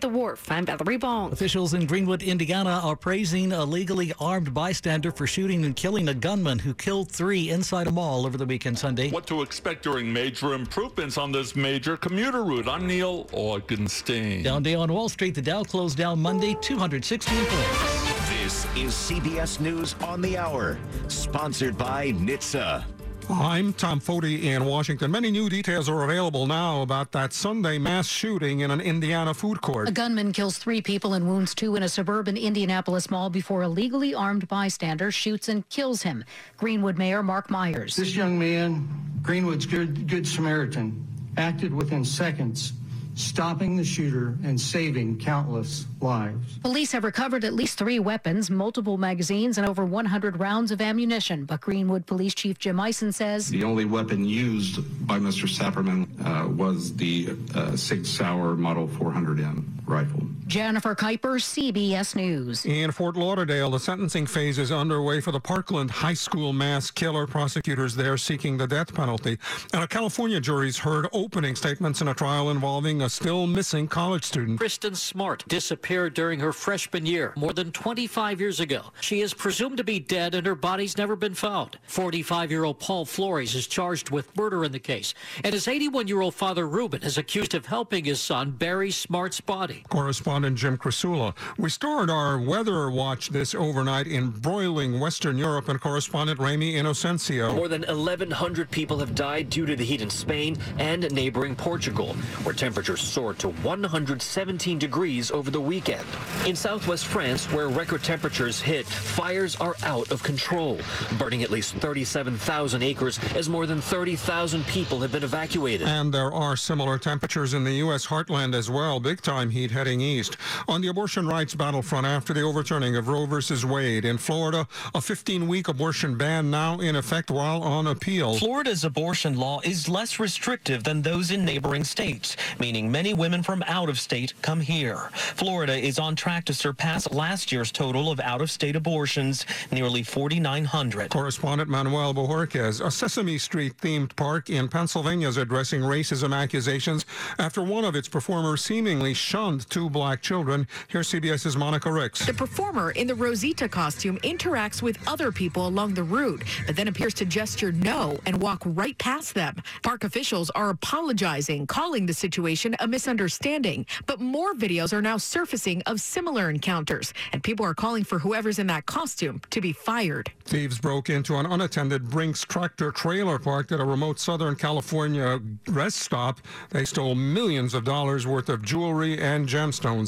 The Wharf. I'm Valerie Bonk. Officials in Greenwood, Indiana are praising a legally armed bystander for shooting and killing a gunman who killed three inside a mall over the weekend Sunday. What to expect during major improvements on this major commuter route. I'm Neil Augenstein. Down day on Wall Street, the Dow closed down Monday 216 points. This is CBS News on the Hour, sponsored by NHTSA. I'm Tom Foty in Washington. Many new details are available now about that Sunday mass shooting in an Indiana food court. A gunman kills three people and wounds two in a suburban Indianapolis mall before a legally armed bystander shoots and kills him. Greenwood Mayor Mark Myers. This young man, Greenwood's good, good Samaritan, acted within seconds stopping the shooter and saving countless lives. Police have recovered at least three weapons, multiple magazines, and over 100 rounds of ammunition. But Greenwood Police Chief Jim Ison says the only weapon used by Mr. Sapirman uh, was the uh, Sig Sauer Model 400M rifle. Jennifer Kuiper, CBS News. In Fort Lauderdale, the sentencing phase is underway for the Parkland High School mass killer. Prosecutors there seeking the death penalty. And a California jury's heard opening statements in a trial involving a still missing college student. Kristin Smart disappeared during her freshman year more than 25 years ago. She is presumed to be dead and her body's never been found. 45 year old Paul Flores is charged with murder in the case. And his 81 year old father, Ruben, is accused of helping his son bury Smart's body. Correspondent Jim Krasula. We started our weather watch this overnight in broiling Western Europe and correspondent Ramy Inocencio. More than 1,100 people have died due to the heat in Spain and neighboring Portugal, where temperatures soared to 117 degrees over the weekend. In southwest France, where record temperatures hit, fires are out of control, burning at least 37,000 acres as more than 30,000 people have been evacuated. And there are similar temperatures in the U.S. heartland as well. Big time heat heading east. On the abortion rights battlefront after the overturning of Roe versus Wade in Florida, a 15-week abortion ban now in effect while on appeal. Florida's abortion law is less restrictive than those in neighboring states, meaning many women from out of state come here. Florida is on track to surpass last year's total of out-of-state abortions, nearly 4,900. Correspondent Manuel Bojorquez, a Sesame Street-themed park in Pennsylvania is addressing racism accusations after one of its performers seemingly shunned two black children. Here's CBS's Monica Ricks. The performer in the Rosita costume interacts with other people along the route, but then appears to gesture no and walk right past them. Park officials are apologizing, calling the situation a misunderstanding, but more videos are now surfacing of similar encounters, and people are calling for whoever's in that costume to be fired. Thieves broke into an unattended Brinks tractor trailer parked at a remote Southern California rest stop. They stole millions of dollars worth of jewelry and gemstones.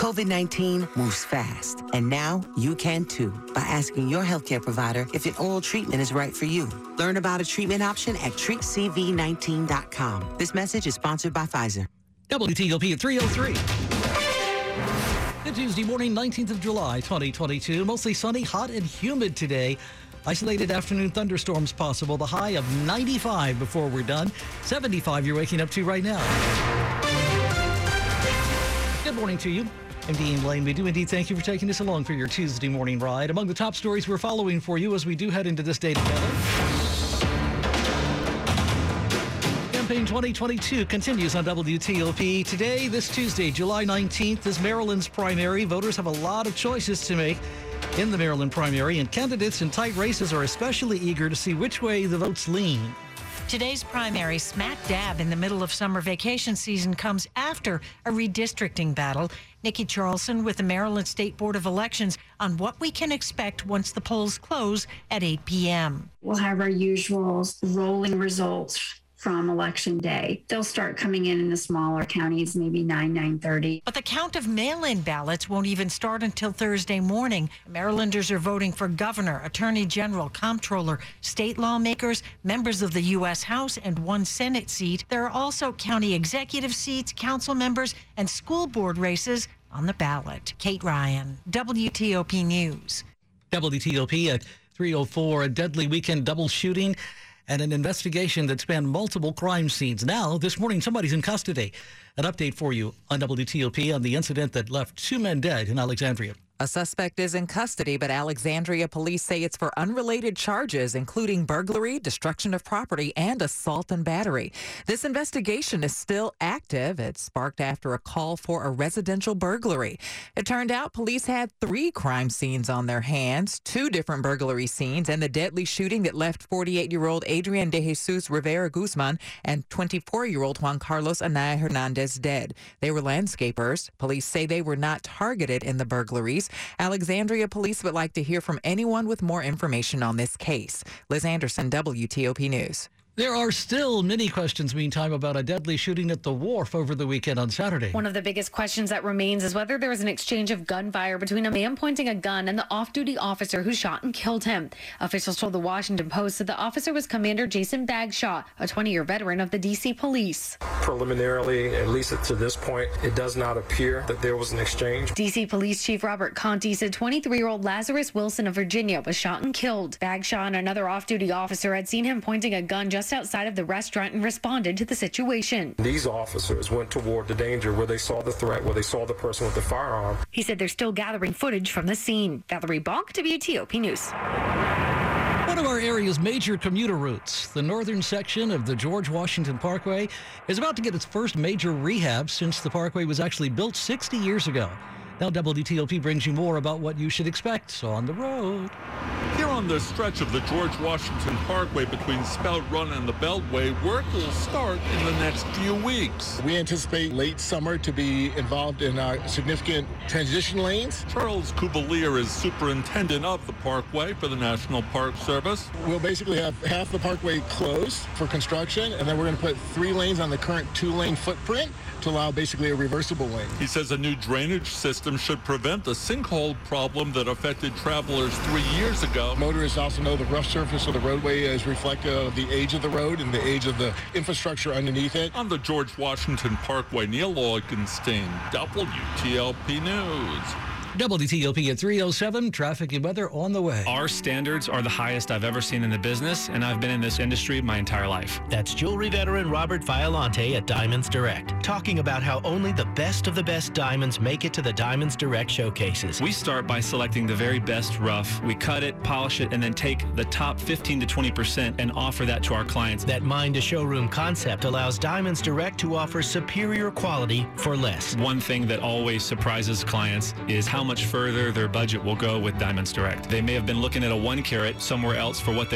COVID 19 moves fast, and now you can too by asking your healthcare provider if an oral treatment is right for you. Learn about a treatment option at treatcv19.com. This message is sponsored by Pfizer. WTOP at 303. Good Tuesday morning, 19th of July, 2022. Mostly sunny, hot, and humid today. Isolated afternoon thunderstorms possible. The high of 95 before we're done. 75 you're waking up to right now. Good morning to you. I'm Dean Lane. We do indeed thank you for taking us along for your Tuesday morning ride. Among the top stories we're following for you as we do head into this day together. Campaign 2022 continues on WTOP. Today, this Tuesday, July 19th, is Maryland's primary. Voters have a lot of choices to make in the Maryland primary, and candidates in tight races are especially eager to see which way the votes lean. Today's primary, smack dab in the middle of summer vacation season, comes after a redistricting battle. Nikki Charlson with the Maryland State Board of Elections on what we can expect once the polls close at 8 p.m. We'll have our usual rolling results from election day. They'll start coming in in the smaller counties, maybe 9, 9.30. But the count of mail-in ballots won't even start until Thursday morning. Marylanders are voting for governor, attorney general, comptroller, state lawmakers, members of the U.S. House, and one Senate seat. There are also county executive seats, council members, and school board races on the ballot. Kate Ryan, WTOP News. WTOP at 304, a deadly weekend double shooting and an investigation that spanned multiple crime scenes. Now, this morning, somebody's in custody. An update for you on WTOP on the incident that left two men dead in Alexandria. A suspect is in custody, but Alexandria police say it's for unrelated charges, including burglary, destruction of property, and assault and battery. This investigation is still active. It sparked after a call for a residential burglary. It turned out police had three crime scenes on their hands, two different burglary scenes, and the deadly shooting that left 48 year old Adrian De Jesus Rivera Guzman and 24 year old Juan Carlos Anaya Hernandez dead. They were landscapers. Police say they were not targeted in the burglaries. Alexandria police would like to hear from anyone with more information on this case. Liz Anderson, WTOP News. There are still many questions, meantime, about a deadly shooting at the wharf over the weekend on Saturday. One of the biggest questions that remains is whether there was an exchange of gunfire between a man pointing a gun and the off duty officer who shot and killed him. Officials told the Washington Post that the officer was Commander Jason Bagshaw, a 20 year veteran of the D.C. police. Preliminarily, at least to this point, it does not appear that there was an exchange. D.C. Police Chief Robert Contee said 23 year old Lazarus Wilson of Virginia was shot and killed. Bagshaw and another off duty officer had seen him pointing a gun just outside of the restaurant and responded to the situation. These officers went toward the danger where they saw the threat, where they saw the person with the firearm. He said they're still gathering footage from the scene. Valerie Bonk, WTOP News. One of our area's major commuter routes, the northern section of the George Washington Parkway, is about to get its first major rehab since the parkway was actually built 60 years ago. Now, WTOP brings you more about what you should expect on the road. On the stretch of the George Washington Parkway between Spout Run and the Beltway, work will start in the next few weeks. We anticipate late summer to be involved in uh, significant transition lanes. Charles Cuvelier is superintendent of the parkway for the National Park Service. We'll basically have half the parkway closed for construction, and then we're going to put three lanes on the current two-lane footprint to allow basically a reversible lane. He says a new drainage system should prevent the sinkhole problem that affected travelers three years ago. Motorists also know the rough surface of the roadway is reflective of the age of the road and the age of the infrastructure underneath it. On the George Washington Parkway, Neil Augenstein, WTOP News. WTOP at 307, traffic and weather on the way. Our standards are the highest I've ever seen in the business, and I've been in this industry my entire life. That's jewelry veteran Robert Violante at Diamonds Direct, talking about how only the best of the best diamonds make it to the Diamonds Direct showcases. We start by selecting the very best rough. We cut it, polish it, and then take the top 15 to 20% and offer that to our clients. That mind to showroom concept allows Diamonds Direct to offer superior quality for less. One thing that always surprises clients is how much further their budget will go with Diamonds Direct. They may have been looking at a one carat somewhere else for what they